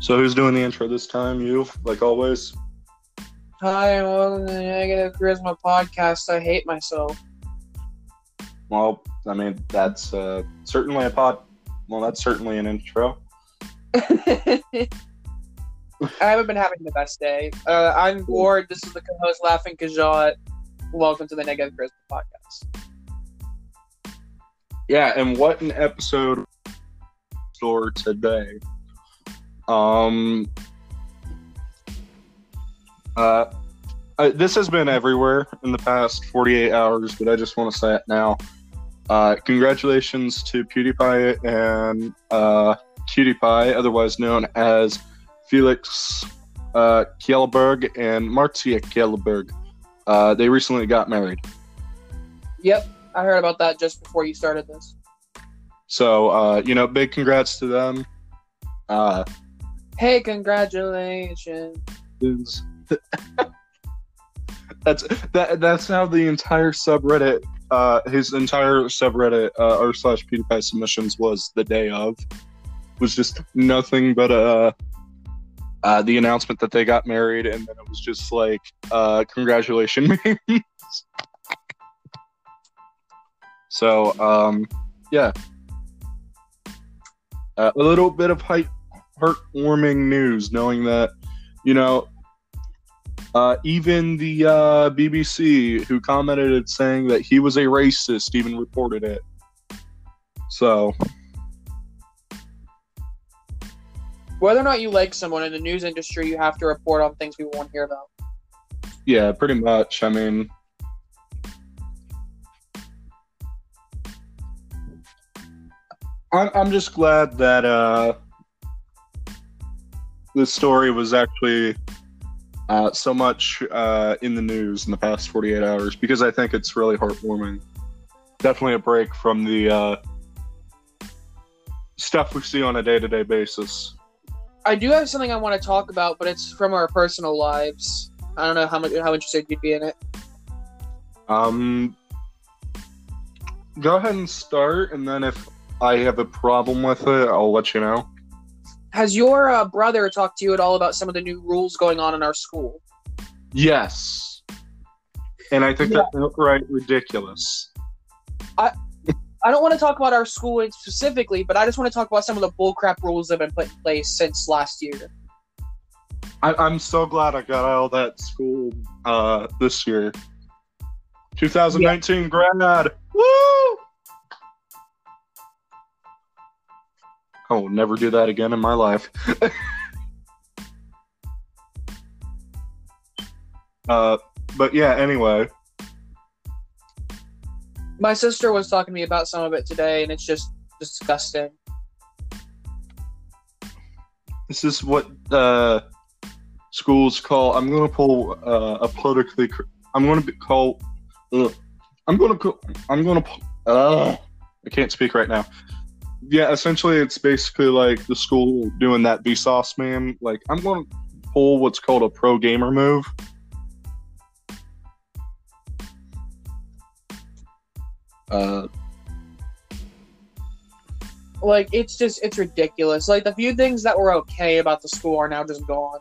So who's doing the intro this time? You, like always. Hi, welcome to the Negative Charisma Podcast. I hate myself. Well, I mean that's uh, certainly a pod. Well, that's certainly an intro. I haven't been having the best day. Uh, I'm bored. This is the co-host Laughing Kajot. Welcome to the Negative Charisma Podcast. Yeah, and what an episode for today. Um, uh, this has been everywhere in the past 48 hours, but I just want to say it now. Uh, congratulations to PewDiePie and uh, PewDiePie, otherwise known as Felix uh, Kjellberg and Marzia Kjellberg. Uh, they recently got married. Yep, I heard about that just before you started this. So, uh, you know, big congrats to them. Uh, Hey, congratulations. that's that that's how the entire subreddit uh his entire subreddit uh r slash pewdiepie submissions was the day of was just nothing but uh uh the announcement that they got married and then it was just like uh congratulations so um yeah uh, a little bit of height heartwarming news knowing that you know uh, even the uh, BBC, who commented it saying that he was a racist, even reported it. So, Whether or not you like someone in the news industry, you have to report on things we won't hear about. yeah, pretty much. I mean, I'm, I'm just glad that uh, this story was actually uh, so much uh, in the news in the past 48 hours because I think it's really heartwarming. Definitely a break from the uh, stuff we see on a day to day basis. I do have something I want to talk about, but it's from our personal lives. I don't know how much how interested you'd be in it. Um, go ahead and start, and then if I have a problem with it, I'll let you know. Has your uh, brother talked to you at all about some of the new rules going on in our school? Yes. And I think Yeah. that's outright ridiculous. I I don't want to talk about our school specifically, but I just want to talk about some of the bullcrap rules that have been put in place since last year. I, I'm so glad I got out of that school uh, this year. 2019 grad. Woo! I will never do that again in my life. uh, but yeah, anyway. My sister was talking to me about some of it today, and it's just disgusting. This is what uh, schools call. I'm going to pull uh, a politically. I'm going to be call. Ugh, I'm going to. call- I'm going to. Uh, I can't speak right now. Yeah, essentially, it's basically like the school doing that Vsauce meme. Like, I'm going to pull what's called a pro gamer move. Uh, Like it's just it's ridiculous. Like the few things that were okay about the school are now just gone.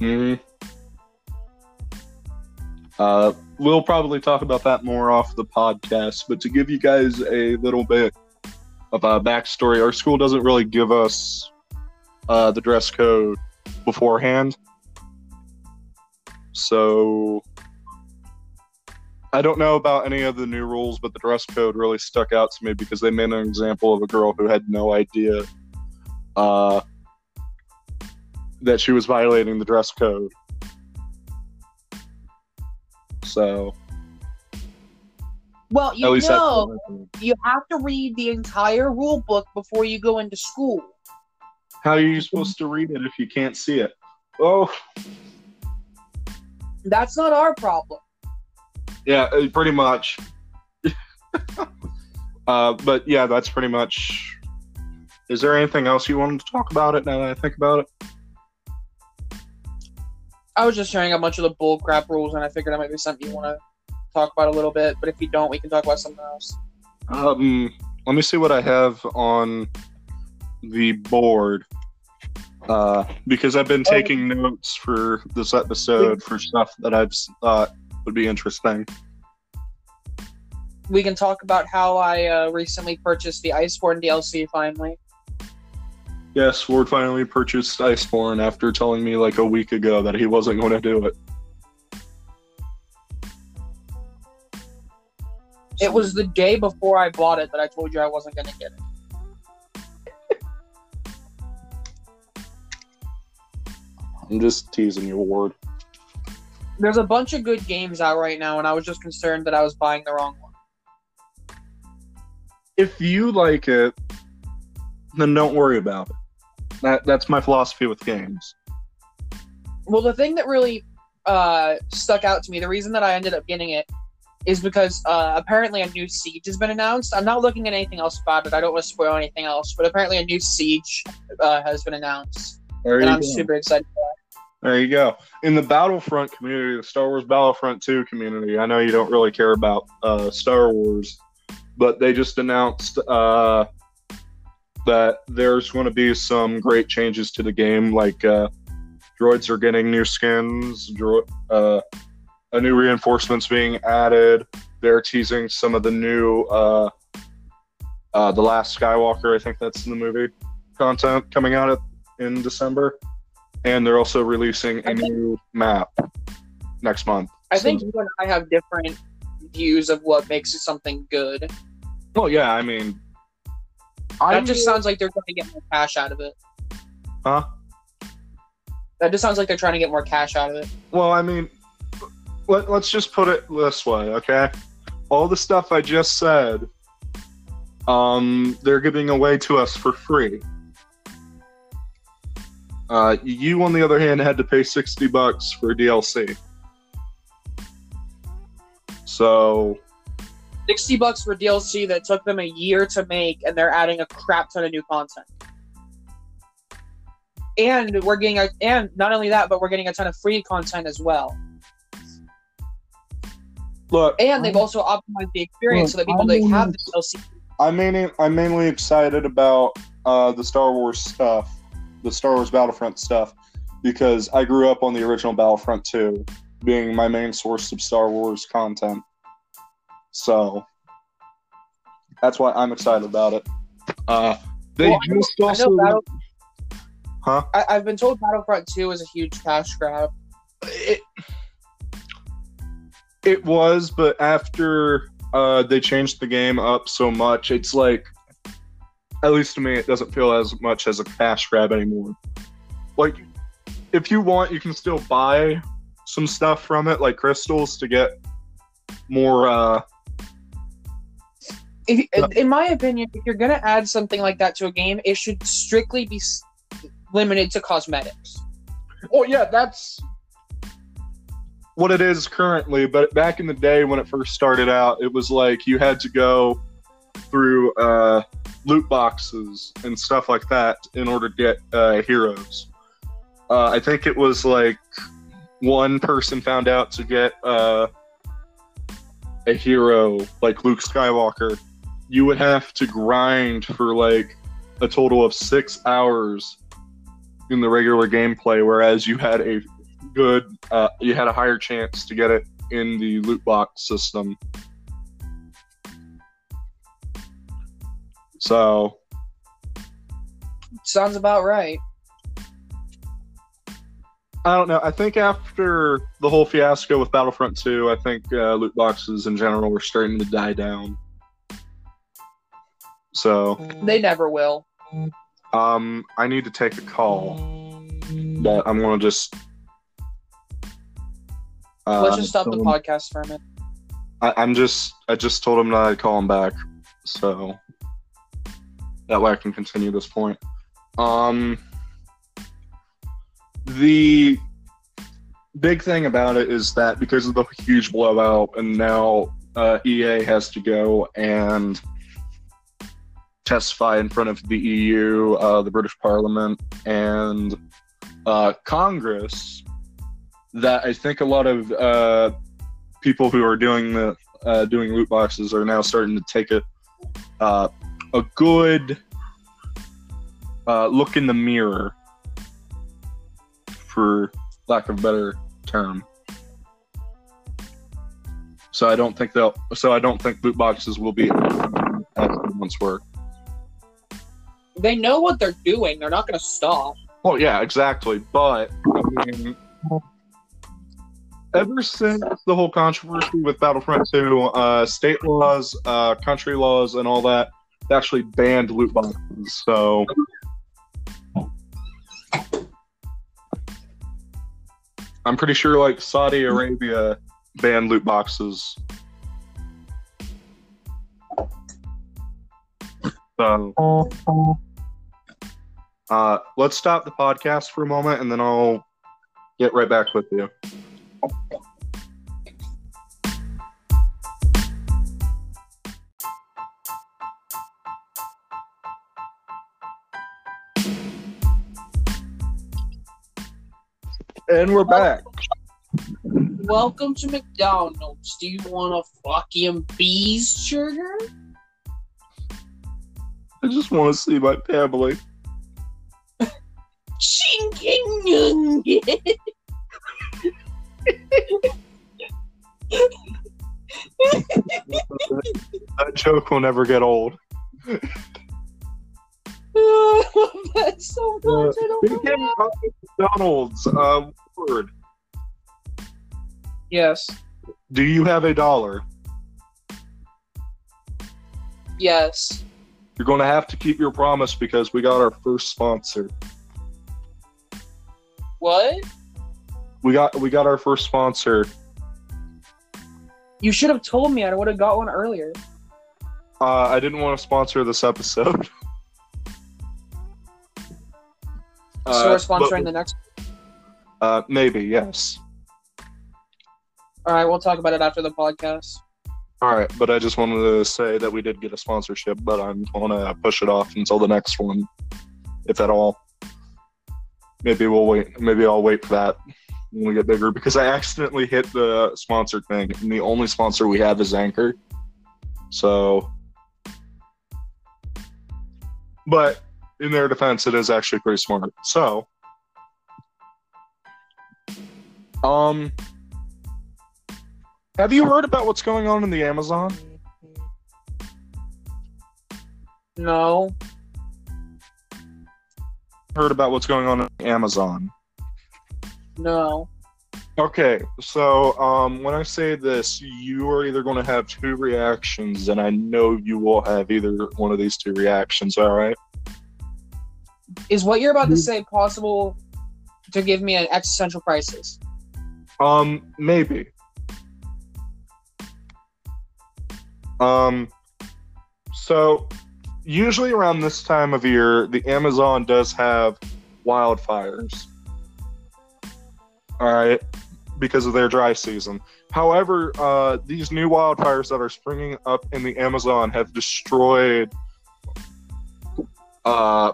Mm. Uh, we'll probably talk about that more off the podcast, but to give you guys a little bit of a backstory, our school doesn't really give us uh, the dress code beforehand. So I don't know about any of the new rules, but the dress code really stuck out to me because they made an example of a girl who had no idea uh, that she was violating the dress code. So Well, you know, you have to read the entire rule book before you go into school. how are you supposed to read it if you can't see it? Oh, That's not our problem. yeah, uh, pretty much. uh, but yeah, that's pretty much. Is there anything else you wanted to talk about it now that I think about it? I was just sharing a bunch of the bull crap rules, and I figured that might be something you want to talk about a little bit. But if you don't, we can talk about something else. Um, let me see what I have on the board. Uh, because I've been Oh. taking notes for this episode for stuff that I've thought would be interesting. We can talk about how I uh, recently purchased the Iceborne DLC finally. Yes, Ward finally purchased Iceborne after telling me like a week ago that he wasn't going to do it. It was the day before I bought it that I told you I wasn't going to get it. I'm just teasing you, Ward. There's a bunch of good games out right now, and I was just concerned that I was buying the wrong one. If you like it, then don't worry about it. That that's my philosophy with games. Well, the thing that really uh, stuck out to me, the reason that I ended up getting it, is because uh, apparently a new Siege has been announced. I'm not looking at anything else about it. I don't want to spoil anything else, but apparently a new Siege uh, has been announced, There and I'm go. super excited. There you go. In the Battlefront community, the Star Wars Battlefront 2 community, I know you don't really care about uh, Star Wars, but they just announced uh, that there's going to be some great changes to the game. Like uh, droids are getting new skins, dro- uh, a new reinforcements being added. They're teasing some of the new uh, uh, The Last Skywalker, I think that's in the movie, content coming out at, in December and they're also releasing a think- new map next month. I So- think you and I have different views of what makes something good. Well, yeah, I mean, That I just sounds like they're trying to get more cash out of it. Huh? That just sounds like they're trying to get more cash out of it. Well, I mean, let, let's just put it this way, okay? All the stuff I just said, um, they're giving away to us for free. Uh, you, on the other hand, had to pay sixty bucks for DLC. So, 60 bucks for DLC that took them a year to make, and they're adding a crap ton of new content. And we're getting a, and not only that, but we're getting a ton of free content as well. Look, And they've also optimized the experience so that people that have the DLC. I'm mainly I'm mainly excited about uh, the Star Wars stuff, the Star Wars Battlefront stuff, because I grew up on the original Battlefront 2, being my main source of Star Wars content. So that's why I'm excited about it. Uh, they Well, I know- just I know also, Battle- huh? I, I've been told Battlefront 2 is a huge cash grab. It, it was, but after uh, they changed the game up so much, it's like, at least to me, it doesn't feel as much as a cash grab anymore. Like, if you want, you can still buy some stuff from it, like crystals, to get more. Uh, If, in my opinion, if you're going to add something like that to a game, it should strictly be limited to cosmetics. Oh yeah, that's what it is currently. But back in the day when it first started out, it was like you had to go through uh, loot boxes and stuff like that in order to get uh, heroes. Uh, I think it was like one person found out to get uh, a hero like Luke Skywalker. You would have to grind for like a total of six hours in the regular gameplay, whereas you had a good, uh, you had a higher chance to get it in the loot box system. So Sounds about right. I don't know. I think after the whole fiasco with Battlefront 2, I think uh, loot boxes in general were starting to die down. So They never will. um, I need to take a call, but I'm gonna just. Uh, Let's just stop the him- podcast for a minute. I, I'm just I just told him that I'd call him back, so that way I can continue this point. Um, the big thing about it is that because of the huge blowout, and now uh, EA has to go and testify in front of the EU, uh, the British Parliament, and uh, Congress. That I think a lot of uh, people who are doing the uh, doing loot boxes are now starting to take it uh, a good uh, look in the mirror, for lack of a better term. So I don't think they'll. So I don't think loot boxes will be as they once were. They know what they're doing. They're not going to stop. Well, yeah, exactly. But I mean, ever since the whole controversy with Battlefront 2, uh, state laws, uh, country laws, and all that, they actually banned loot boxes. So. I'm pretty sure, like Saudi Arabia banned loot boxes. So, uh, let's stop the podcast for a moment, and then I'll get right back with you. And we're back. Welcome to McDonald's. Do you want a fucking cheeseburger? I just want to see my family. Chicken nugget. That joke will never get old. That's so much. I don't know Speaking why. of McDonald's, uh, Ward. Yes. Do you have a dollar? Yes. You're going to have to keep your promise because we got our first sponsor. What? We got we got our first sponsor. You should have told me. I would have got one earlier. Uh, I didn't want to sponsor this episode. so we're Uh, sponsoring but- the next. Uh, maybe yes. All right, we'll talk about it after the podcast. All right, but I just wanted to say that we did get a sponsorship, but I'm going to push it off until the next one, if at all. Maybe we'll wait. Maybe I'll wait for that when we get bigger because I accidentally hit the sponsor thing, and the only sponsor we have is Anchor. So, but in their defense, it is actually pretty smart. So, um, have you heard about what's going on in the Amazon? No. Heard about what's going on in Amazon? No. Okay, so um, when I say this, you are either going to have two reactions, and I know you will have either one of these two reactions. All right. Is what you're about to say possible to give me an existential crisis? Um, maybe. Um, so usually around this time of year, the Amazon does have wildfires. All right, because of their dry season. However, uh, these new wildfires that are springing up in the Amazon have destroyed, uh,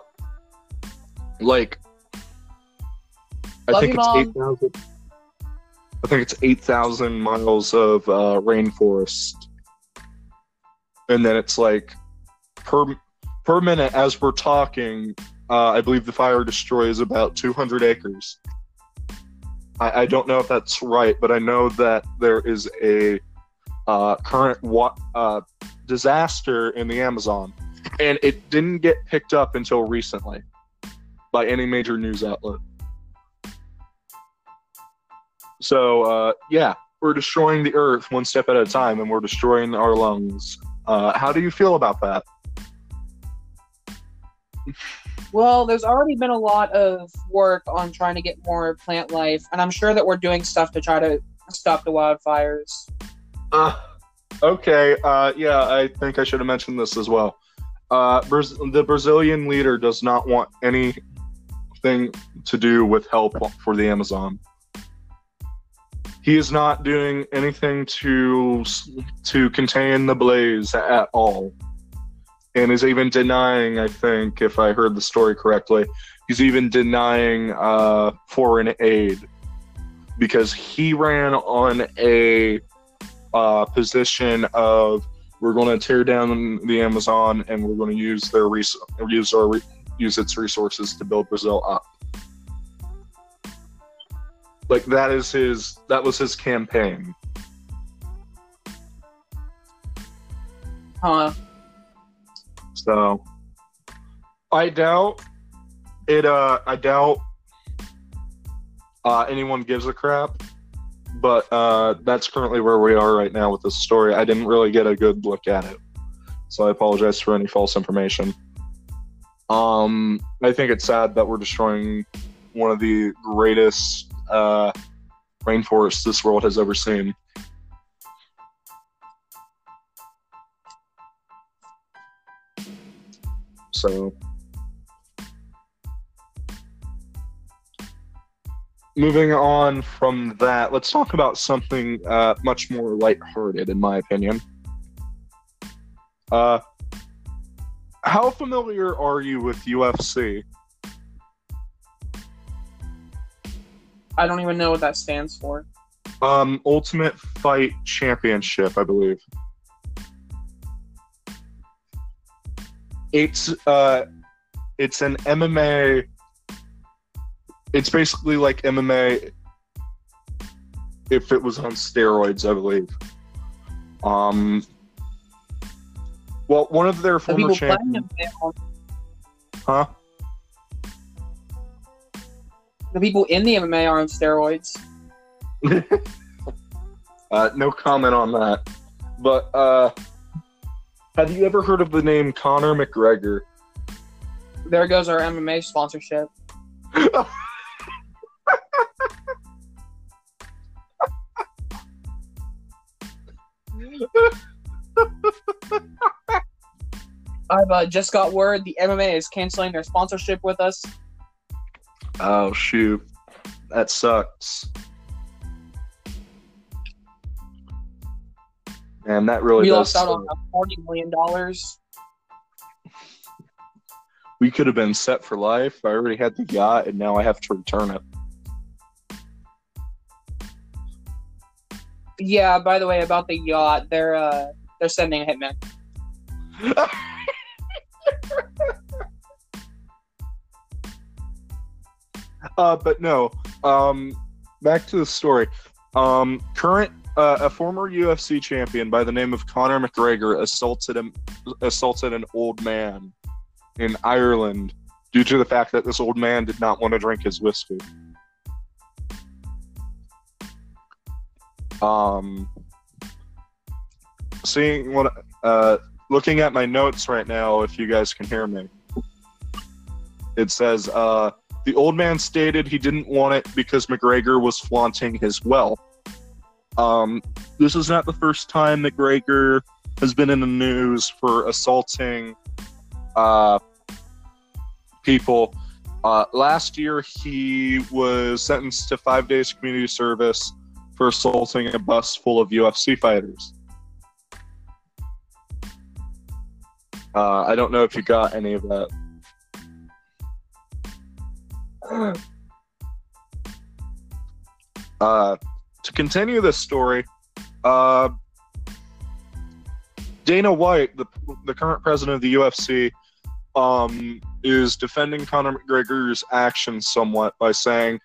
like, I think you, it's Mom. eight thousand. I think it's eight thousand miles of uh, rainforest, and then it's like per per minute as we're talking. Uh, I believe the fire destroys about two hundred acres. I, I don't know if that's right, but I know that there is a uh, current wa- uh, disaster in the Amazon, and it didn't get picked up until recently by any major news outlet. So uh, yeah, we're destroying the Earth one step at a time, and we're destroying our lungs. Uh, how do you feel about that? Well, there's already been a lot of work on trying to get more plant life, and I'm sure that we're doing stuff to try to stop the wildfires. Uh, okay, uh, yeah, I think I should have mentioned this as well. Uh, Braz- the Brazilian leader does not want anything to do with help for the Amazon. He is not doing anything to to contain the blaze at all, and is even denying. I think, if I heard the story correctly, he's even denying uh, foreign aid because he ran on a uh, position of we're going to tear down the Amazon and we're going to use their res- use our re- use its resources to build Brazil up. Like that is his that was his campaign. Huh. So I doubt it uh I doubt uh anyone gives a crap. But uh that's currently where we are right now with this story. I didn't really get a good look at it. So I apologize for any false information. Um I think it's sad that we're destroying one of the greatest uh this world has ever seen. So moving on from that, let's talk about something uh, much more lighthearted, in my opinion. Uh, how familiar are you with UFC? I don't even know what that stands for. Um, Ultimate Fight Championship, I believe. It's uh, it's an MMA. It's basically like MMA if it was on steroids, I believe. Um, well, one of their former champions, huh? The people in the MMA are on steroids. uh, no comment on that. But uh, have you ever heard of the name Conor McGregor? There goes our MMA sponsorship. I've uh, just got word the MMA is canceling their sponsorship with us. Oh shoot, that sucks. Man, that really we does. lost out on suck. forty million dollars. We could have been set for life. I already had the yacht, and now I have to return it. Yeah. By the way, about the yacht, they're uh, they're sending a hitman. uh, but no. Um, back to the story. Um, current uh, a former UFC champion by the name of Conor McGregor assaulted him, assaulted an old man in Ireland due to the fact that this old man did not want to drink his whiskey. Um, seeing what, uh, looking at my notes right now, if you guys can hear me, it says, uh, the old man stated he didn't want it because McGregor was flaunting his wealth. Um, this is not the first time McGregor has been in the news for assaulting uh, people. Uh, last year, he was sentenced to five days community service for assaulting a bus full of UFC fighters. Uh, I don't know if you got any of that. Uh, to continue this story, uh, Dana White, the, the current president of the UFC, um, is defending Conor McGregor's actions somewhat by saying,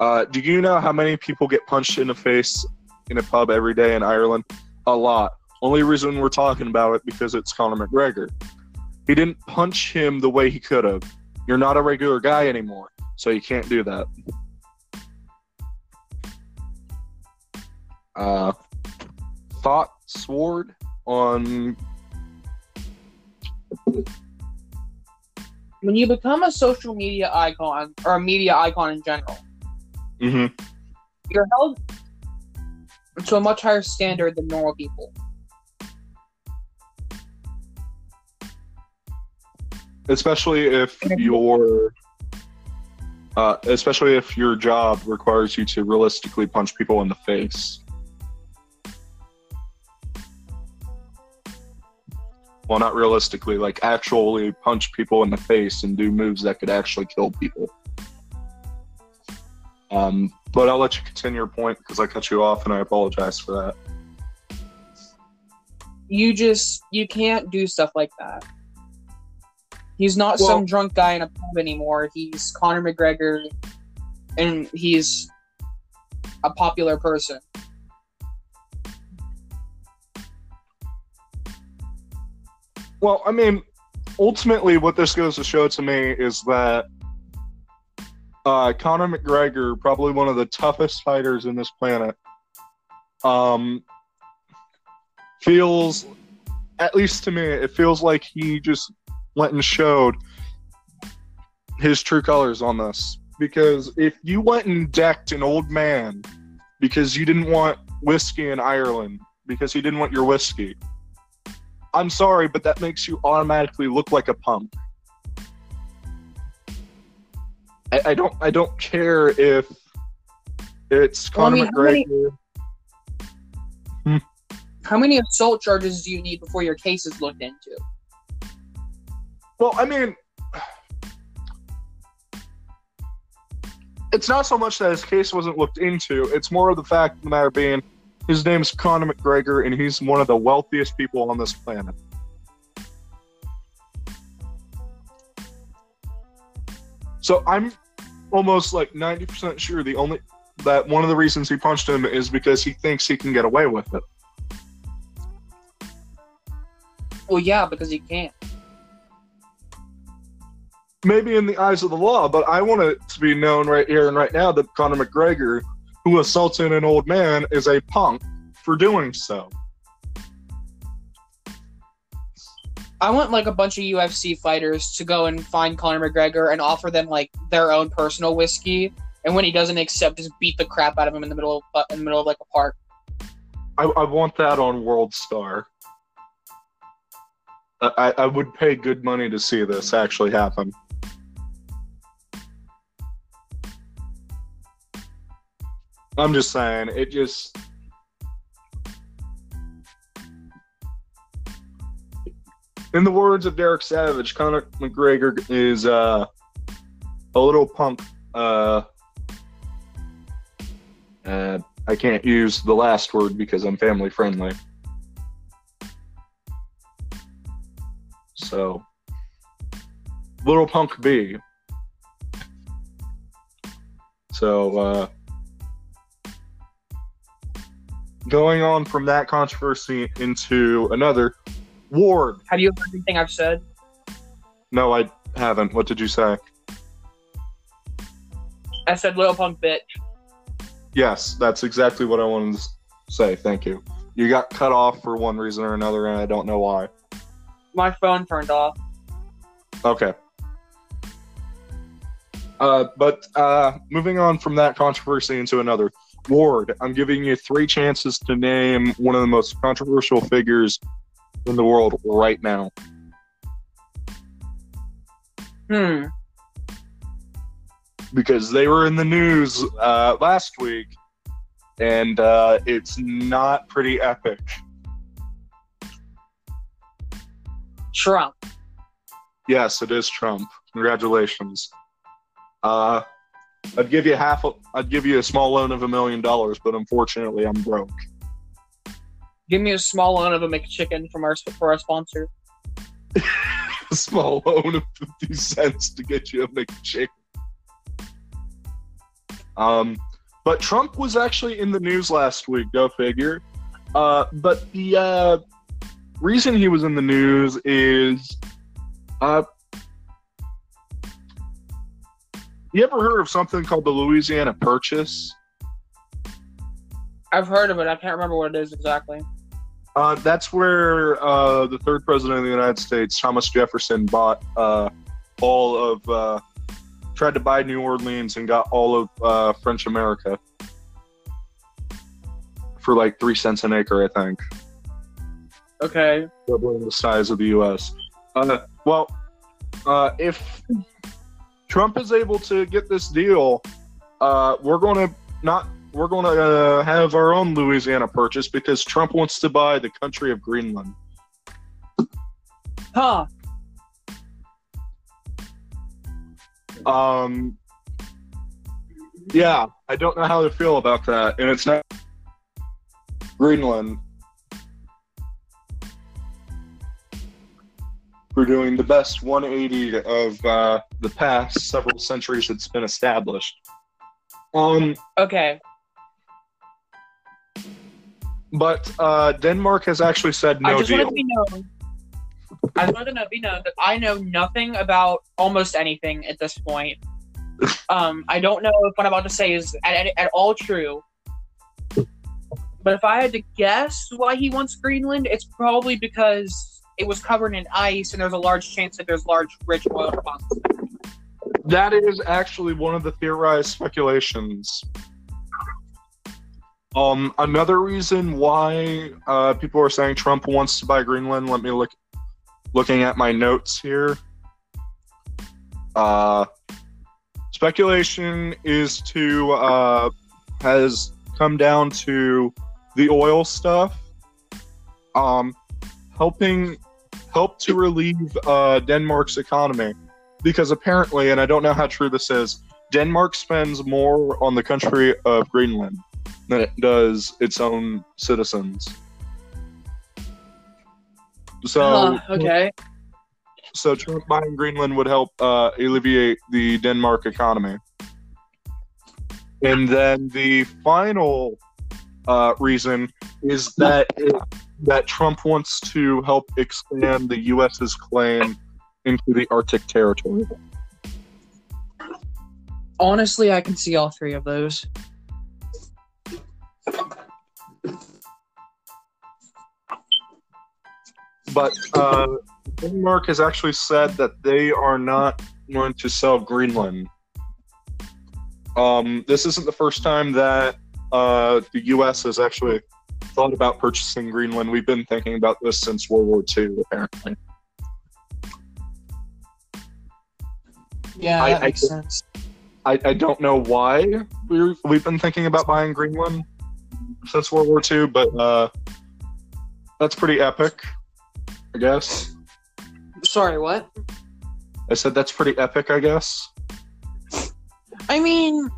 uh, Do you know how many people get punched in the face in a pub every day in Ireland? A lot. Only reason we're talking about it because it's Conor McGregor. He didn't punch him the way he could have. You're not a regular guy anymore, so you can't do that. Uh, thought sword on When you become a social media icon or a media icon in general, hmm you're held to a much higher standard than normal people. especially if your uh, especially if your job requires you to realistically punch people in the face. Well, not realistically, like actually punch people in the face and do moves that could actually kill people. Um, but I'll let you continue your point because I cut you off and I apologize for that. you just you can't do stuff like that. He's not Well- some drunk guy in a pub anymore. He's Conor McGregor, and he's a popular person. Well, I mean, ultimately, what this goes to show to me is that uh, Conor McGregor, probably one of the toughest fighters in this planet, um, feels, at least to me, it feels like he just went and showed his true colors on this. Because if you went and decked an old man because you didn't want whiskey in Ireland, because he didn't want your whiskey, I'm sorry, but that makes you automatically look like a punk. I, I don't. I don't care if it's Well, I Conor mean, how many- McGregor. How many assault charges do you need before your case is looked into? Well, I mean, it's not so much that his case wasn't looked into. It's more of the fact of the matter being, his name's Conor McGregor, and he's one of the wealthiest people on this planet. So I'm almost like 90% sure the only that one of the reasons he punched him is because he thinks he can get away with it. Well, yeah, because he can't. Maybe in the eyes of the law, but I want it to be known right here and right now that Conor McGregor, who assaulted an old man, is a punk for doing so. I want like a bunch of UFC fighters to go and find Conor McGregor and offer them like their own personal whiskey, and when he doesn't accept, just beat the crap out of him in the middle of in the middle of like a park. I, I want that on World Star. I- I would pay good money to see this actually happen. I'm just saying, it just. In the words of Derek Savage, Conor McGregor is uh, a little punk. Uh, uh, I can't use the last word because I'm family friendly. So, little punk B. So, uh, going on from that controversy into another, Ward. Have you heard anything I've said? No, I haven't. What did you say? I said little punk bitch. Yes, that's exactly what I wanted to say. Thank you. You got cut off for one reason or another, and I don't know why. My phone turned off. Okay. Uh, but uh, moving on from that controversy into another, Ward. I'm giving you three chances to name one of the most controversial figures in the world right now. Hmm. because they were in the news uh, last week, and uh, it's not pretty epic. Trump. Yes, it is Trump. Congratulations. Uh, I'd give you half. A, I'd give you a small loan of a million dollars, but unfortunately, I'm broke. Give me a small loan of a McChicken from our for our sponsor. A small loan of fifty cents to get you a McChicken. Um, but Trump was actually in the news last week. Go figure. Uh, but the uh, reason he was in the news is, uh, you ever heard of something called the Louisiana Purchase? I've heard of it. I can't remember what it is exactly. Uh, that's where uh, the third president of the United States, Thomas Jefferson, bought uh, all of, uh, tried to buy New Orleans and got all of uh, French America for like three cents an acre, I think, Okay. doubling the size of the U.S. Uh, well, uh, if Trump is able to get this deal, uh, we're going to not we're going to uh, have our own Louisiana purchase because Trump wants to buy the country of Greenland. Huh. Um, yeah, I don't know how to feel about that, and it's not Greenland. For doing the best 180 of uh, the past several centuries it's been established. Um, Okay. but uh, Denmark has actually said no I just deal. to be known. I just to be known that I know nothing about almost anything at this point. Um, I don't know if what I'm about to say is at, at, at all true. But if I had to guess why he wants Greenland, it's probably because it was covered in ice and there's a large chance that there's large, rich oil deposits. That is actually one of the theorized speculations. Um, another reason why uh, people are saying Trump wants to buy Greenland. Let me look. Looking at my notes here. Uh, speculation is to uh, has come down to the oil stuff. Um, helping help to relieve uh, Denmark's economy because apparently, and I don't know how true this is, Denmark spends more on the country of Greenland than it does its own citizens. So, Huh, okay. so Trump buying Greenland would help uh, alleviate the Denmark economy. And then the final uh, reason is that it, that Trump wants to help expand the U.S.'s claim into the Arctic territory. Honestly, I can see all three of those. But uh, Denmark has actually said that they are not going to sell Greenland. Um, this isn't the first time that uh, the U.S. has actually thought about purchasing Greenland. We've been thinking about this since World War II, apparently. Yeah, I- that I makes could- sense. I, I don't know why we're, we've been thinking about buying Greenland since World War II, but uh, that's pretty epic, I guess. Sorry, what? I said that's pretty epic, I guess. I mean,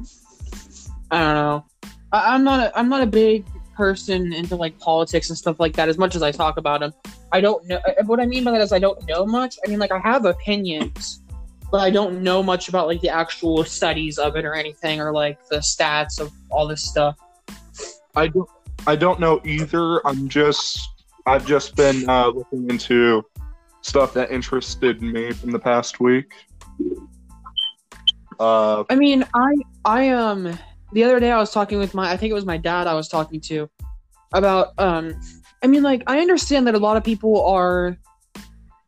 I don't know. I, I'm not. A, I'm not a big person into like politics and stuff like that. As much as I talk about them, I don't know. uh, What I mean by that is I don't know much. I mean, like I have opinions, but I don't know much about like the actual studies of it or anything, or like the stats of all this stuff. I don't. I don't know either. I'm just. I've just been uh, looking into stuff that interested me from the past week. Uh, I mean, I I um the other day I was talking with my I think it was my dad I was talking to about um I mean like I understand that a lot of people are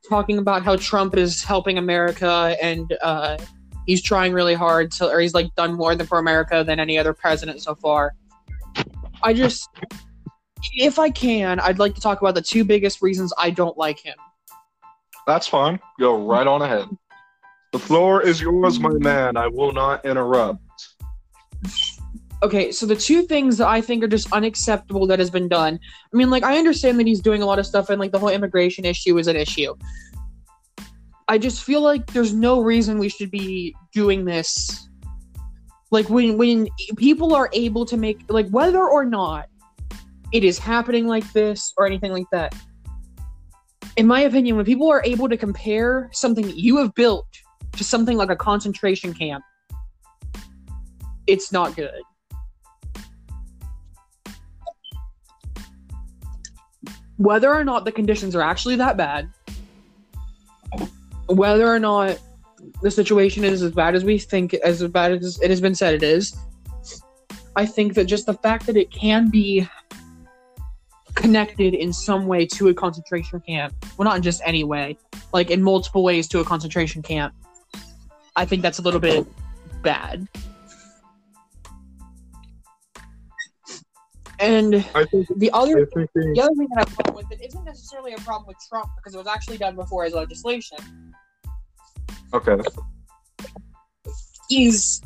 talking about how Trump is helping America and uh he's trying really hard to or he's like done more for America than any other president so far. I just if I can, I'd like to talk about the two biggest reasons I don't like him. that's fine. Go right on ahead. The floor is yours, my man. I will not interrupt. Okay so the two things that i think are just unacceptable that has been done i mean like i understand that he's doing a lot of stuff and like the whole immigration issue is an issue. I just feel like there's no reason we should be doing this. Like when when people are able to make like whether or not it is happening like this or anything like that in my opinion when people are able to compare something that you have built to something like a concentration camp it's not good whether or not the conditions are actually that bad, whether or not the situation is as bad as we think, as bad as it has been said it is, I think that just the fact that it can be connected in some way to a concentration camp, well, not in just any way, like in multiple ways to a concentration camp, I think that's a little bit bad. And I think. the other I think the- the other thing that I have a problem with it isn't necessarily a problem with Trump because it was actually done before his legislation. okay. Is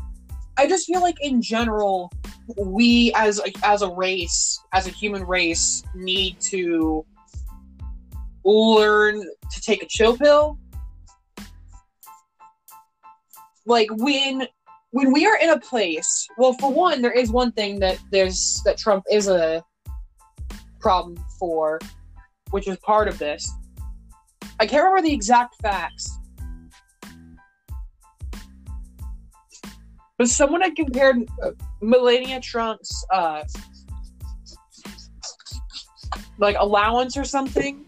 I just feel like in general, we as a, as a race, as a human race, need to learn to take a chill pill. Like when when we are in a place, well, for one, there is one thing that there's that Trump is a problem for, which is part of this. I can't remember the exact facts. But someone had compared uh, Melania Trump's uh, like allowance or something.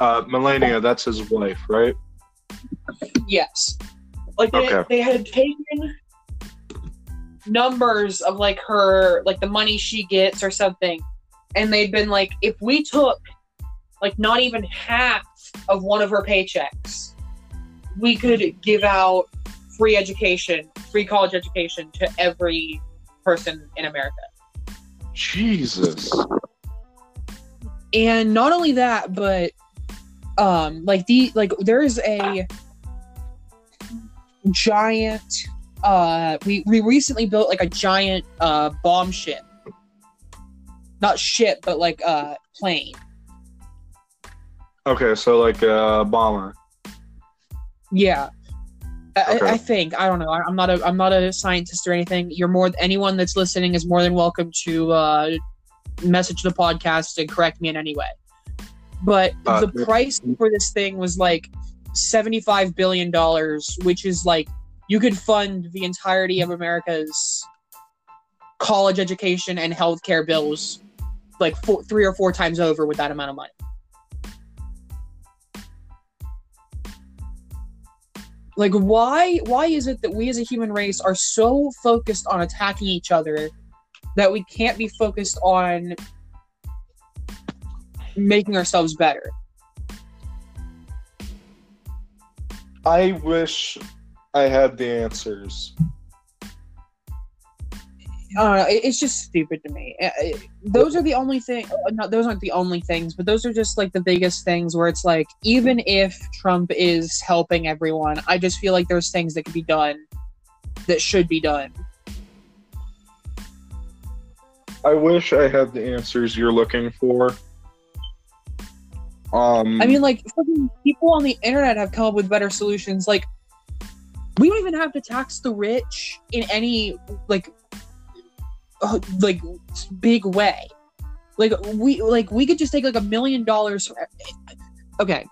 Uh, Melania, that's his wife, right? Yes. Like they, Okay. they had taken numbers of like her like the money she gets or something and they'd been like if we took like not even half of one of her paychecks we could give out free education free college education to every person in america Jesus. and not only that but um like the like there's a giant uh we we recently built like a giant uh bomb ship not ship but like uh plane Okay, so like a bomber. yeah I, Okay. I think I don't know. I- I'm not a I'm not a scientist or anything. You're more anyone that's listening is more than welcome to uh, message the podcast and correct me in any way. But Uh, the price for this thing was like seventy five billion dollars, which is like you could fund the entirety of America's college education and healthcare bills like four, three or four times over with that amount of money. like why why is it that we as a human race are so focused on attacking each other that we can't be focused on making ourselves better I wish I had the answers. I don't know. it- It's just stupid to me. Uh, uh, Those are the only thing. uh, Not those aren't the only things, but those are just like the biggest things where it's like, even if Trump is helping everyone, I just feel like there's things that could be done that should be done. I wish I had the answers you're looking for. Um, I mean, like fucking people on the internet have come up with better solutions. Like, we don't even have to tax the rich in any like, uh, like big way. Like we like we could just take like a million dollars. Okay,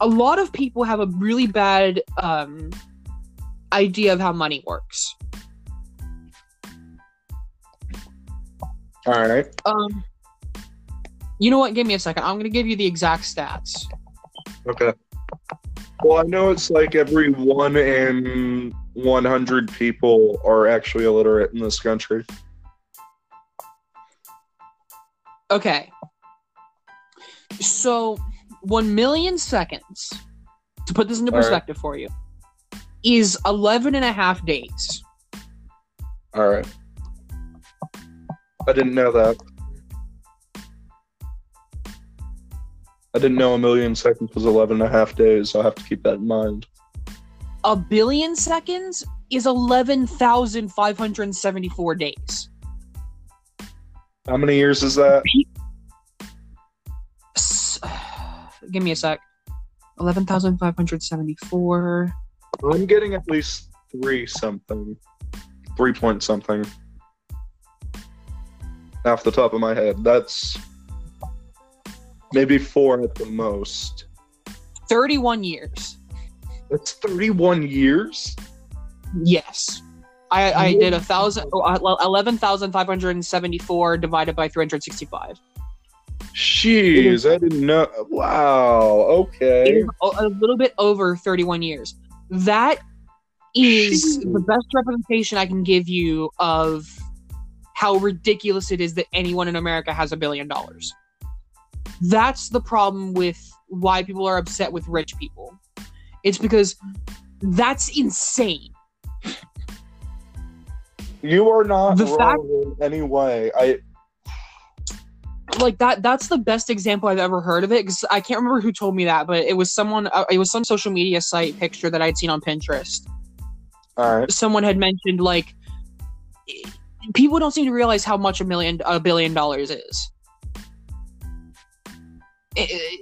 a lot of people have a really bad um idea of how money works. all right. Um, you know what? Give me a second. I'm gonna give you the exact stats. Okay. Well, I know it's like every one in 100 people are actually illiterate in this country. Okay. So, 1 million seconds, to put this into All right. perspective for you, is 11 and a half days. All right. I didn't know that. I didn't know a million seconds was 11 and a half days. I'll have to keep that in mind. A billion seconds is 11,574 days. How many years is that? Give me a sec. 11,574. I'm getting at least three something. Three point something. Off the top of my head. That's maybe four at the most. 31 years. That's 31 years? Yes. I, I did a thousand, uh, 11,574 divided by 365. Jeez, I didn't know. Wow, okay. a a little bit over 31 years. That is Jeez. the best representation I can give you of how ridiculous it is that anyone in America has a billion dollars. That's the problem with why people are upset with rich people. It's because that's insane. You are not The wrong fact- in any way. I Like that that's the best example I've ever heard of it cuz I can't remember who told me that, but it was someone uh, it was some social media site picture that I'd seen on Pinterest. all right. someone had mentioned like people don't seem to realize how much a million a billion dollars is a,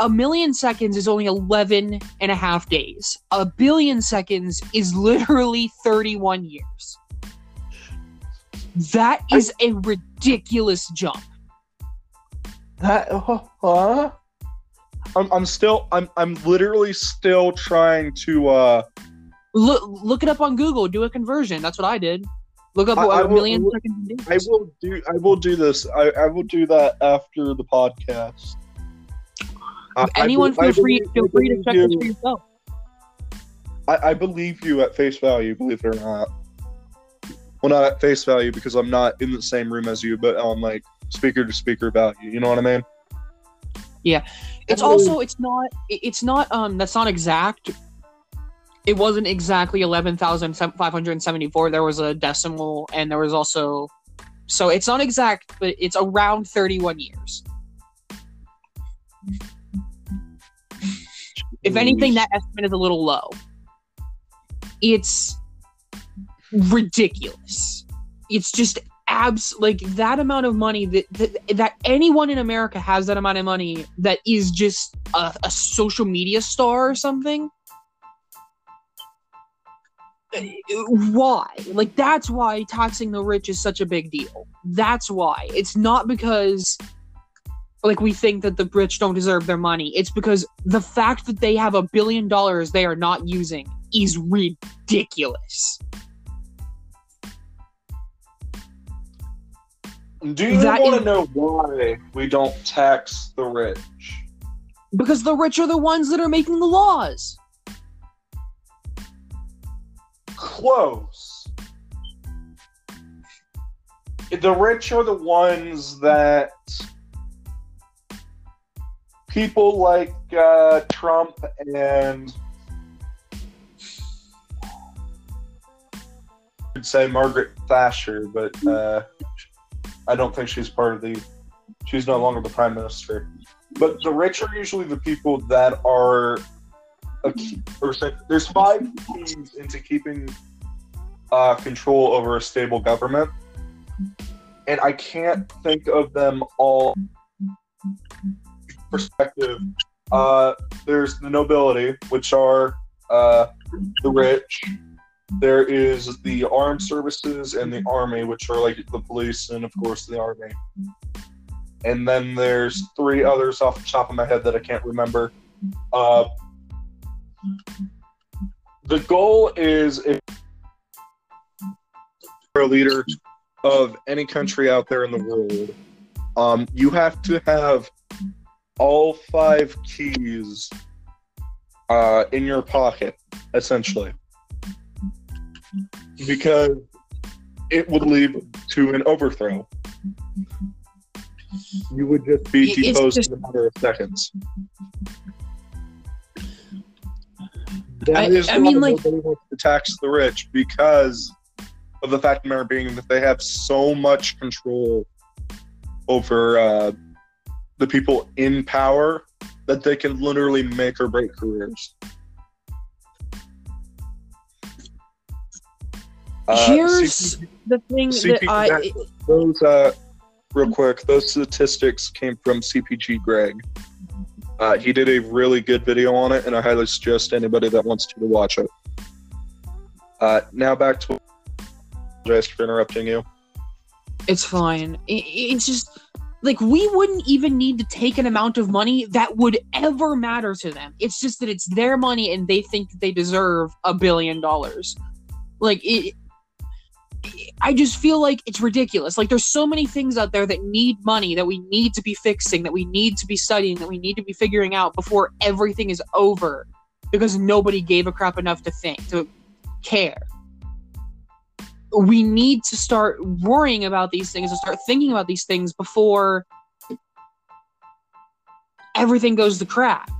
a million seconds is only 11 and a half days a billion seconds is literally 31 years that is a ridiculous jump That huh? I'm I'm still I'm I'm literally still trying to uh Look look it up on Google. Do a conversion. That's what I did. Look up I- I a will- million will- seconds. I will do I will do this. I, I will do that after the podcast. I- Anyone I feel free believe- feel free to check you- this for yourself. I, I believe you at face value, believe it or not. Well, not at face value because I'm not in the same room as you, but on like speaker to speaker value. You know what I mean? Yeah. It's Oh. also it's not it's not um that's not exact. It wasn't exactly eleven thousand five hundred seventy four. There was a decimal, and there was also so it's not exact, but it's around thirty one years. If mm. anything, that estimate is a little low. It's ridiculous. It's just abs like that amount of money that, that that anyone in America has that amount of money that is just a, a social media star or something. Why? Like that's why taxing the rich is such a big deal. That's why. It's not because like we think that the rich don't deserve their money. It's because the fact that they have a billion dollars they are not using is ridiculous. Do you want to know why we don't tax the rich? Because the rich are the ones that are making the laws. Close. The rich are the ones that people like uh, Trump and I'd say Margaret Thatcher, but uh, I don't think she's part of the. She's no longer the prime minister. But the rich are usually the people that are. A key, there's five keys into keeping uh, control over a stable government, and I can't think of them all. Perspective. Uh, there's the nobility, which are uh, the rich. There is the armed services and the army, which are like the police and of course the army. And then there's three others off the top of my head that I can't remember. Uh, the goal is if you're a leader of any country out there in the world, um, you have to have all five keys uh, in your pocket, essentially, because it would lead to an overthrow. You would just be it's deposed just- in a matter of seconds. I- That is I mean, like- nobody wants to tax the rich because of the fact of the matter being that they have so much control over uh, the people in power that they can literally make or break careers. Uh, Here's CP the thing CP that I those uh, real quick. Those statistics came from CGP Grey. Uh, he did a really good video on it, and I highly suggest anybody that wants to to watch it. Uh, now back to apologize for interrupting you. it's fine. It, it's just like we wouldn't even need to take an amount of money that would ever matter to them. It's just that it's their money and they think they deserve a billion dollars. Like it. I just feel like it's ridiculous. Like there's so many things out there that need money that we need to be fixing, that we need to be studying, that we need to be figuring out before everything is over, because nobody gave a crap enough to think to care we need to start worrying about these things and start thinking about these things before everything goes to crap.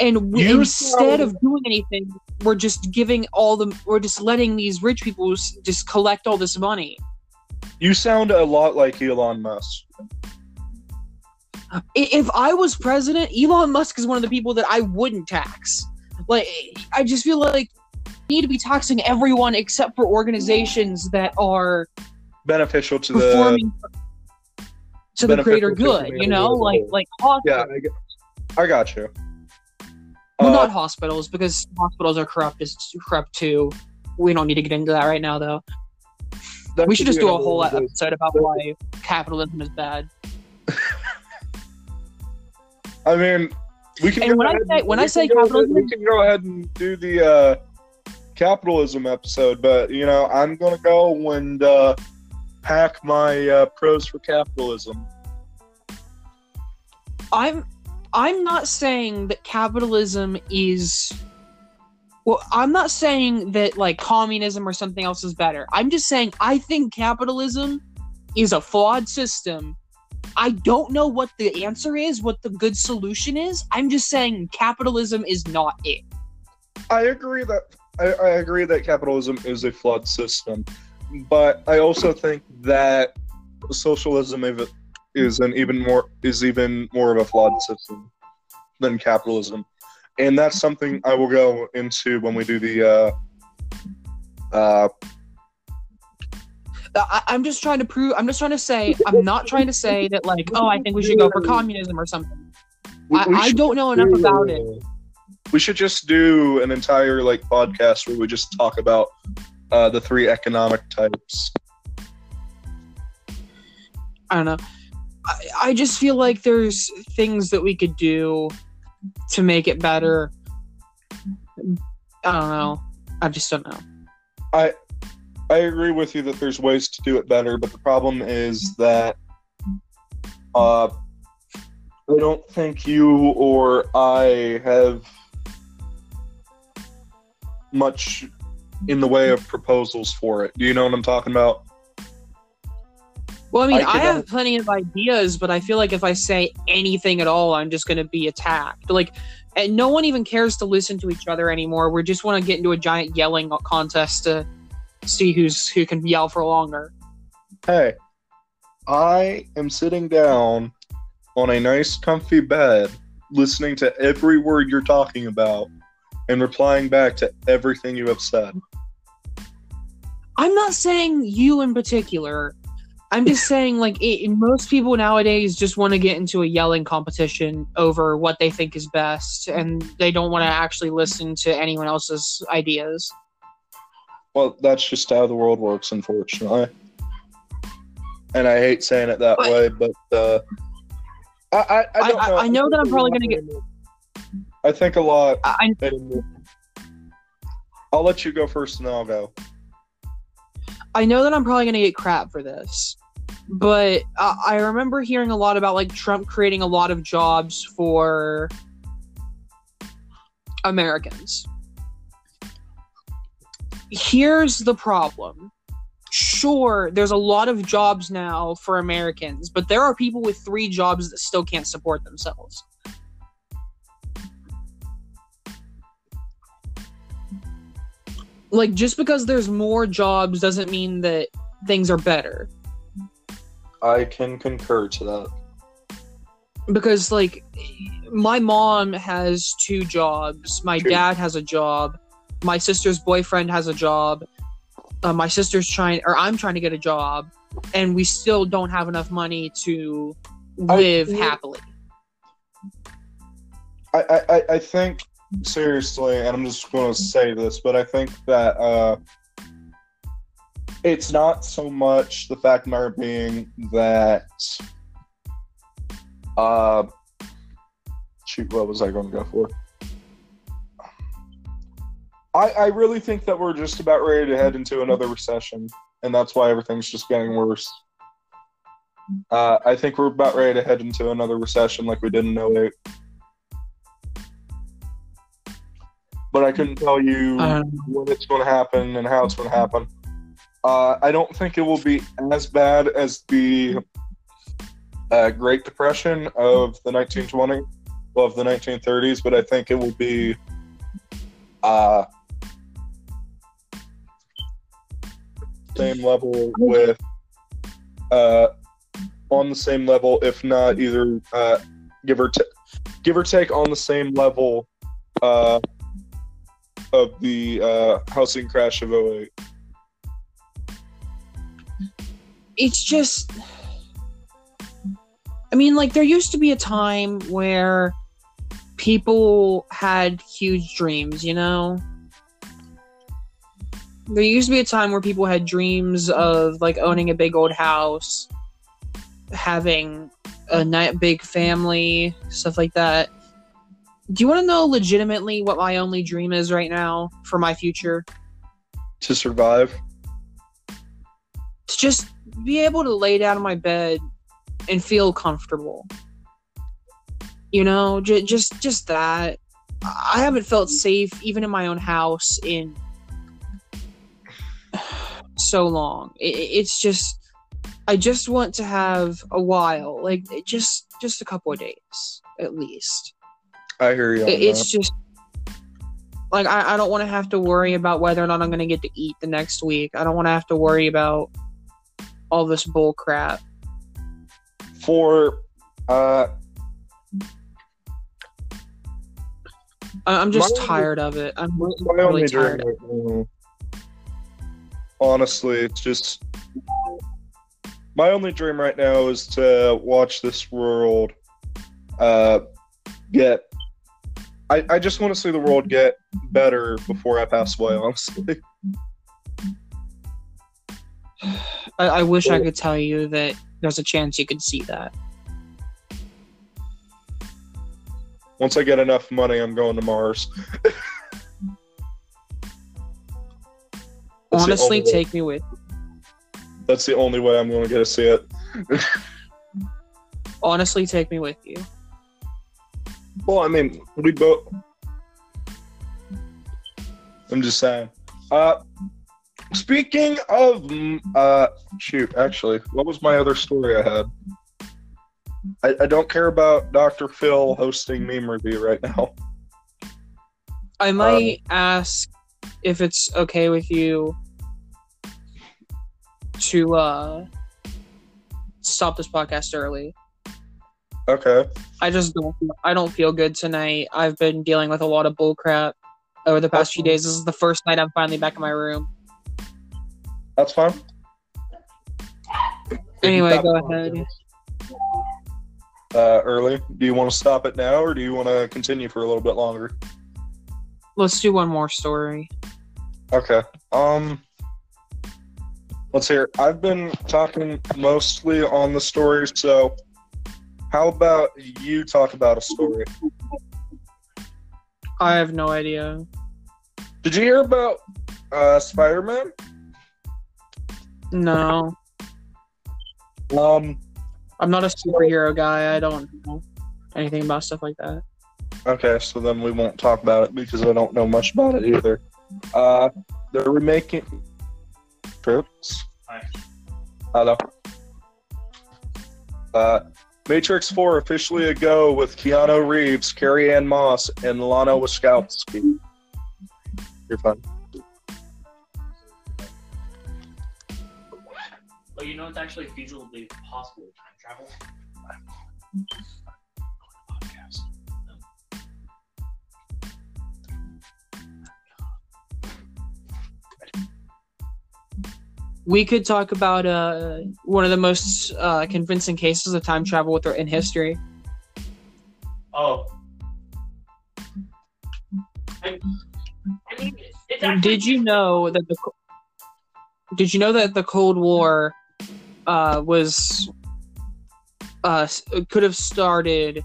And we, instead of doing anything, we're just giving all the we're just letting these rich people just collect all this money. You sound a lot like Elon Musk. If I was president, Elon Musk is one of the people that I wouldn't tax. Like I just feel like need to be taxing everyone except for organizations that are Beneficial to the to the greater good, you know, like like hospitals. yeah. I, I got you. Well, Uh, not hospitals because hospitals are corrupt is corrupt too. We don't need to get into that right now, though. that we should just do a whole one of those- episode about why capitalism is bad. I mean, we can. And when I say- when I say capitalism- we can go ahead and do the uh, capitalism episode, but you know, I'm gonna go and uh, pack my uh, pros for capitalism. I'm I'm not saying that capitalism is well, I'm not saying that like communism or something else is better. I'm just saying I think capitalism is a flawed system. I don't know what the answer is, what the good solution is. I'm just saying capitalism is not it. I agree that I, I agree that capitalism is a flawed system, but I also think that socialism is an even more is even more of a flawed system than capitalism, and that's something I will go into when we do the. Uh, uh, I, I'm just trying to prove. I'm just trying to say. I'm not trying to say that like, oh, I think we should go for communism or something. we- I, we I should don't know enough about it. We should just do an entire like podcast where we just talk about uh, the three economic types. I don't know. I, I just feel like there's things that we could do to make it better. I don't know. I just don't know. I I agree with you that there's ways to do it better, but the problem is that uh, I don't think you or I have much in the way of proposals for it. Do you know what I'm talking about? Well, I mean, I I, have plenty of ideas, but I feel like if I say anything at all, I'm just going to be attacked. Like, and no one even cares to listen to each other anymore. We just want to get into a giant yelling contest to see who's who can yell for longer. Hey, I am sitting down on a nice, comfy bed, listening to every word you're talking about, and replying back to everything you have said. I'm not saying you in particular. I'm just saying, like, it, most people nowadays just want to get into a yelling competition over what they think is best, and they don't want to actually listen to anyone else's ideas. Well, that's just how the world works, unfortunately. And I hate saying it that But- way, but uh, I, I, I, I- know. I know that I'm probably gonna get- anymore. I think a lot. I, anymore. I'll let you go first, and then I'll go. I know that I'm probably going to get crap for this, but uh, I remember hearing a lot about like Trump creating a lot of jobs for Americans. Here's the problem. Sure, there's a lot of jobs now for Americans, but there are people with three jobs that still can't support themselves. Like, just because there's more jobs doesn't mean that things are better. I can concur to that. because like my mom has two jobs my Two. dad has a job my sister's boyfriend has a job uh, my sister's trying or i'm trying to get a job and we still don't have enough money to I- live happily I, I, I- I think seriously, and I'm just going to say this, but I think that uh, it's not so much the fact matter being that. Uh, shoot, what was I going to go for? I, I really think that we're just about ready to head into another recession, and that's why everything's just getting worse. Uh, I think we're about ready to head into another recession like we did in 08. But I couldn't tell you Um, when it's going to happen and how it's going to happen. Uh, I don't think it will be as bad as the uh, Great Depression of the 1920s, of the 1930s, but I think it will be uh, same level with uh, on the same level, if not either uh, give or ta- give or take on the same level uh, of the uh, housing crash of 08. it's just i mean like there used to be a time where people had huge dreams you know there used to be a time where people had dreams of like owning a big old house having a big family, stuff like that. Do you want to know legitimately what my only dream is right now for my future? To survive. To just be able to lay down in my bed and feel comfortable. You know, j- just just that. I haven't felt safe even in my own house in so long. It, it's just I just want to have a while, like just just a couple of days at least. I hear you. it's that. just like I, I don't want to have to worry about whether or not I'm going to get to eat the next week. I don't want to have to worry about all this bull crap. for uh I'm just tired of it. I'm my really only dream tired. right honestly it's just my only dream right now is to watch this world uh get I, I just want to see the world get better before I pass away, honestly. I, I wish I could tell you that there's a chance you could see that. Once I get enough money, I'm going to Mars. Honestly, take me with. That's the only way I'm going to get to see it. Honestly, take me with you. Well, I mean, we both. I'm just saying. Uh, speaking of, mm, uh, shoot, actually, what was my other story I had? I, I don't care about Dr. Phil hosting meme review right now. I might ask if it's okay with you to uh stop this podcast early. Okay. I just don't I don't feel good tonight. I've been dealing with a lot of bull crap over the past few days. This is the first night I'm finally back in my room. That's fine. Anyway, go ahead. Uh, early. Do you want to stop it now, or do you want to continue for a little bit longer? Let's do one more story. Okay. Um. Let's hear. it. I've been talking mostly on the story, so how about you talk about a story? I have no idea. Did you hear about uh, Spider-Man? No. Um. I'm not a superhero guy. I don't know anything about stuff like that. Okay, so then we won't talk about it because I don't know much about it either. Uh, they're remaking. Trips. Hi. Hello. Uh, Matrix 4 officially a go with Keanu Reeves, Carrie Ann Moss, and Lana Wachowski. You're fine. Well, you know it's actually feasibly possible time travel. We could talk about uh, one of the most uh, convincing cases of time travel with in history. Oh. I, I mean, actually. Did you know that the Did you know that the Cold War uh, was uh, could have started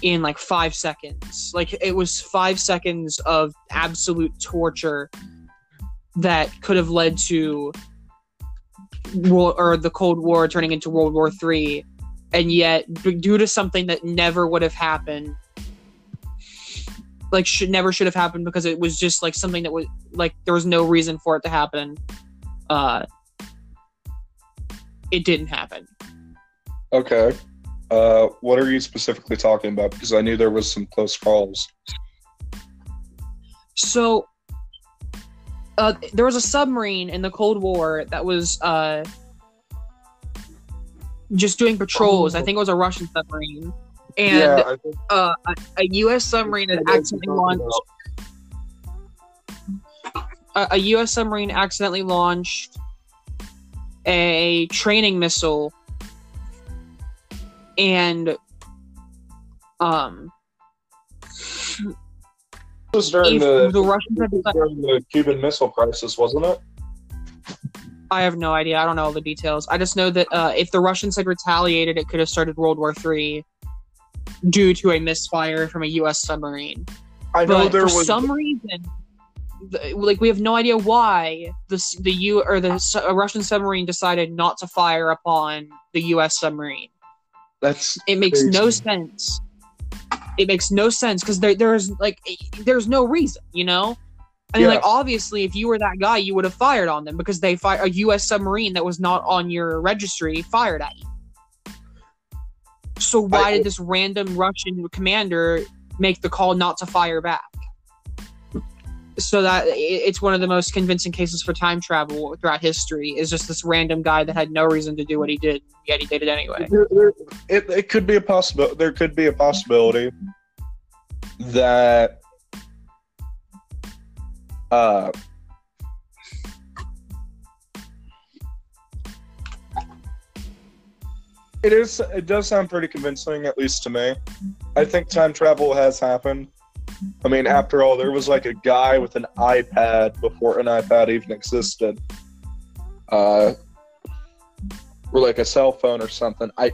in like five seconds? Like it was five seconds of absolute torture that could have led to world or the Cold War turning into World War Three, and yet due to something that never would have happened, like should never should have happened because it was just like something that was like there was no reason for it to happen. Uh, it didn't happen. Okay. Uh, what are you specifically talking about? Because I knew there was some close calls. So, uh, there was a submarine in the Cold War that was uh, just doing patrols. I think it was a Russian submarine, and think uh, a, a U.S. submarine had accidentally launched. A, a U.S. submarine accidentally launched a training missile, and um, was during the, the Russians had during the Cuban Missile Crisis, wasn't it? I have no idea. I don't know all the details. I just know that uh, if the Russians had retaliated, it could have started World War Three due to a misfire from a U.S. submarine. I know But there for was. some reason, like we have no idea why the the U or the a Russian submarine decided not to fire upon the U.S. submarine. that's It makes no sense. It makes no sense because there there's like eh, there's no reason, you know. I mean, Yeah. like obviously, if you were that guy, you would have fired on them because they fired a U.S. submarine that was not on your registry fired at you. So why I- did this random Russian commander make the call not to fire back? So that it's one of the most convincing cases for time travel throughout history is just this random guy that had no reason to do what he did, yet he did it anyway. It, it could be a possible. There could be a possibility that uh, it is. It does sound pretty convincing, at least to me. I think time travel has happened. I mean, after all, there was like a guy with an iPad before an iPad even existed. Uh, or like a cell phone or something. I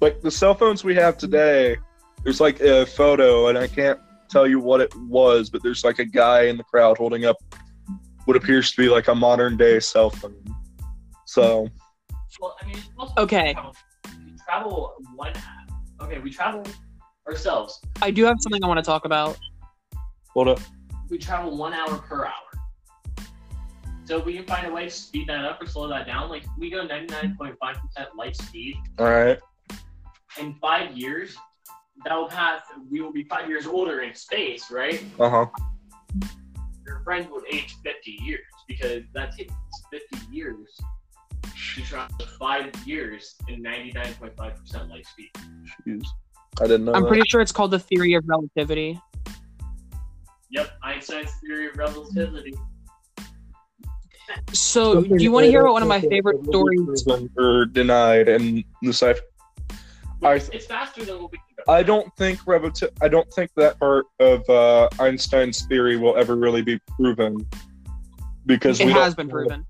like the cell phones we have today. There's like a photo, and I can't tell you what it was, but there's like a guy in the crowd holding up what appears to be like a modern day cell phone. So Well, I mean, Okay. travel- We travel one. Okay, we travel ourselves. I do have something I want to talk about. hold up. We travel one hour per hour. So if we can find a way to speed that up or slow that down, like we go 99.5% light speed All right. in five years, that will pass. We will be five years older in space, right? Uh huh. Your friend would age 50 years because that takes 50 years to travel five years in 99.5% light speed. Jeez. I didn't know. I'm that. pretty sure it's called the theory of relativity. Yep, Einstein's theory of relativity. So, do you want to hear about one of my favorite stories? Proven Or denied and the sci I- it's faster than what we can go. I don't think revoti- I don't think that part of uh, Einstein's theory will ever really be proven because It we has been proven.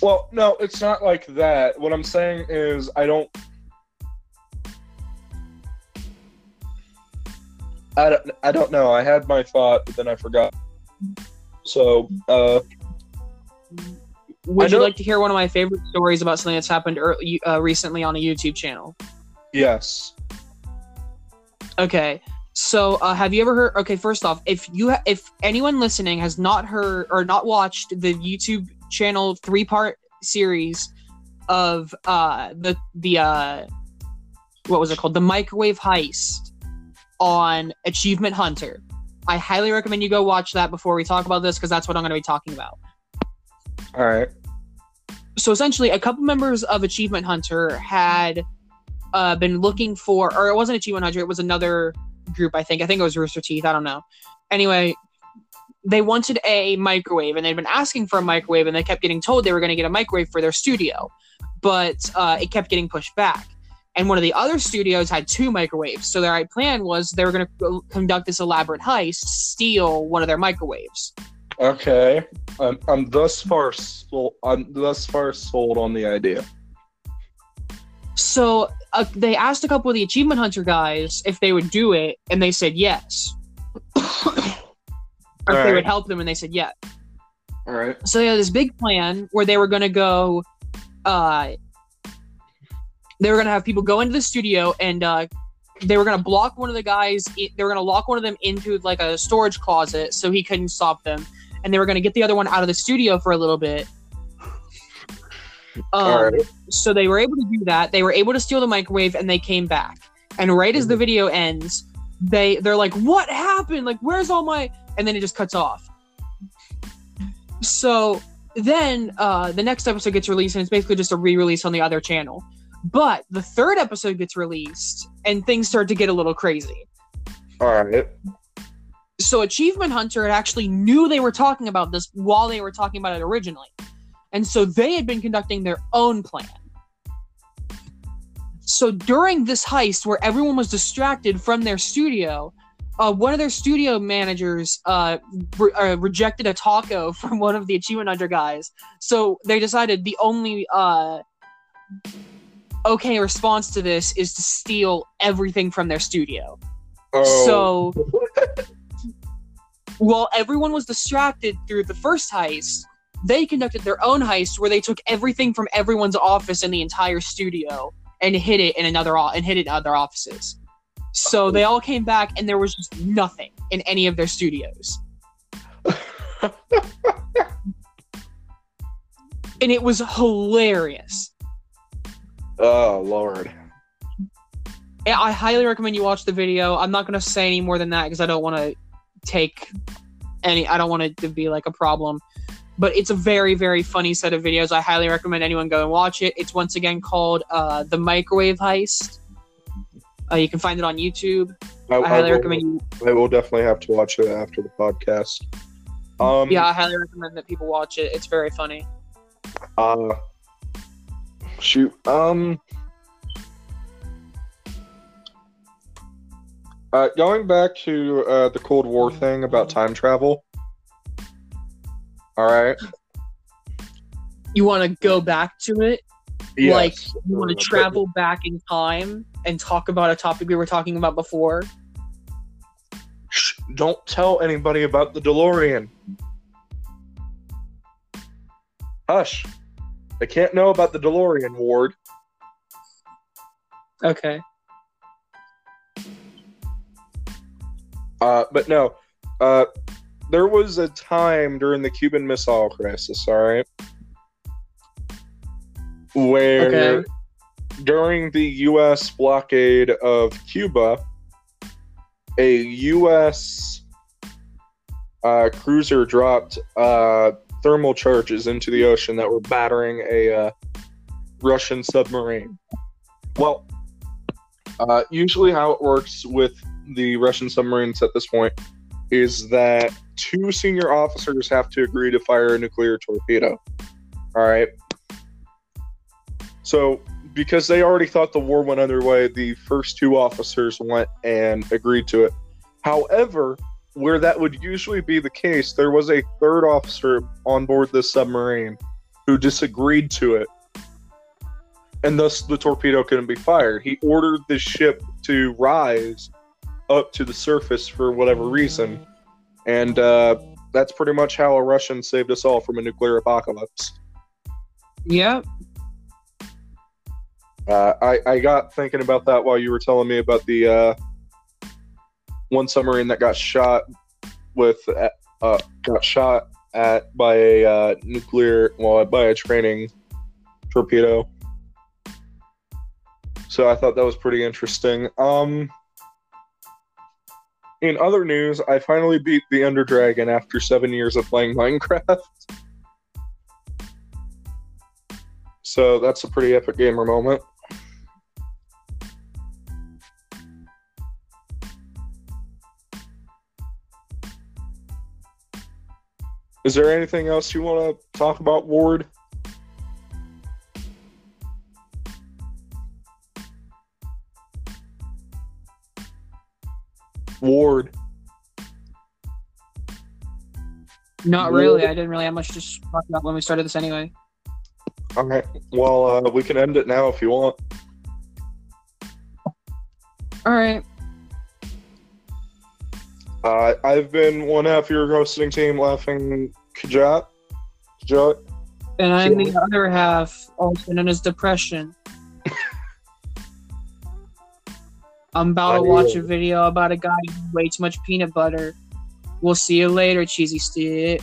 Well, no, it's not like that. What I'm saying is I don't. I don't. I don't know. I had my thought, but then I forgot. So, uh, Would you like to hear one of my favorite stories about something that's happened early, uh, recently on a YouTube channel? yes. Okay. So, uh, have you ever heard? Okay, first off, if you ha- if anyone listening has not heard or not watched the YouTube channel three part series of uh the the uh what was it called the microwave heist on Achievement Hunter, I highly recommend you go watch that before we talk about this because that's what I'm going to be talking about. All right. so essentially a couple members of achievement hunter had uh, been looking for or it wasn't achievement hunter it was another group i think. I think it was rooster teeth i don't know. Anyway they wanted a microwave and they'd been asking for a microwave and they kept getting told they were going to get a microwave for their studio. But uh, it kept getting pushed back and one of the other studios had two microwaves so their plan was they were going to conduct this elaborate heist steal one of their microwaves Okay. I'm, I'm thus far sold. I'm thus far sold on the idea. So uh, they asked a couple of the achievement hunter guys if they would do it, and they said yes. or if they would help them, and they said yes. All right. So they had this big plan where they were going to go. Uh, they were going to have people go into the studio, and uh, they were going to block one of the guys. They were going to lock one of them into like a storage closet so he couldn't stop them, and they were going to get the other one out of the studio for a little bit. Um, right. so they were able to do that. They were able to steal the microwave, and they came back. And right as the video ends, they they're like, "What happened? Like, where's all my?" And then it just cuts off. So then uh, the next episode gets released, and it's basically just a re-release on the other channel. But the third episode gets released, and things start to get a little crazy. All right. So Achievement Hunter had actually knew they were talking about this while they were talking about it originally. And so they had been conducting their own plan. So during this heist where everyone was distracted from their studio, uh, one of their studio managers uh, re- uh, rejected a taco from one of the Achievement Hunter guys. So they decided the only uh, okay response to this is to steal everything from their studio. Oh. So while everyone was distracted through the first heist, they conducted their own heist where they took everything from everyone's office in the entire studio and hid it in another o- and hid it in other offices. So oh. they all came back and there was just nothing in any of their studios. And it was hilarious. Oh Lord. I highly recommend you watch the video. I'm not gonna say any more than that because I don't want to take any. I don't want it to be like a problem. But it's a very, very funny set of videos. I highly recommend anyone go and watch it. It's once again called uh, the Microwave Heist. Uh, you can find it on YouTube. I, I highly will, recommend you. I will definitely have to watch it after the podcast. Um, Yeah, I highly recommend that people watch it. It's very funny. Uh, shoot. Um. Uh, going back to uh, the Cold War thing about time travel. All right. You want to go back to it? Like you want to travel back in time and talk about a topic we were talking about before? Shh, don't tell anybody about the DeLorean. Hush. They can't know about the DeLorean, Ward. Okay. Uh, but no, uh, there was a time during the Cuban Missile Crisis, all right, where Okay. during the U.S. blockade of Cuba, a U.S. Uh, cruiser dropped uh, thermal charges into the ocean that were battering a uh, Russian submarine. Well, uh, usually how it works with the Russian submarines at this point is that two senior officers have to agree to fire a nuclear torpedo. All right. So, because they already thought the war went underway, the first two officers went and agreed to it. However, where that would usually be the case, there was a third officer on board this submarine who disagreed to it. And thus the torpedo couldn't be fired. He ordered the ship to rise up to the surface for whatever reason. And uh, that's pretty much how a Russian saved us all from a nuclear apocalypse. Yep. Uh, I, I got thinking about that while you were telling me about the uh, one submarine that got shot with uh, got shot at by a uh, nuclear well by a training torpedo. So I thought that was pretty interesting. Um, in other news, I finally beat the Ender Dragon after seven years of playing Minecraft. So that's a pretty epic gamer moment. Is there anything else you want to talk about, Ward? Ward. Not really. I didn't really have much to talk about when we started this anyway. All right. Well, uh, we can end it now if you want. All right. Uh, I've been one half of your hosting team, laughing Kajat. Kajat. And I'm the other half, also known as depression. I'm about to watch a video about a guy eating way too much peanut butter. We'll see you later, cheesy stick.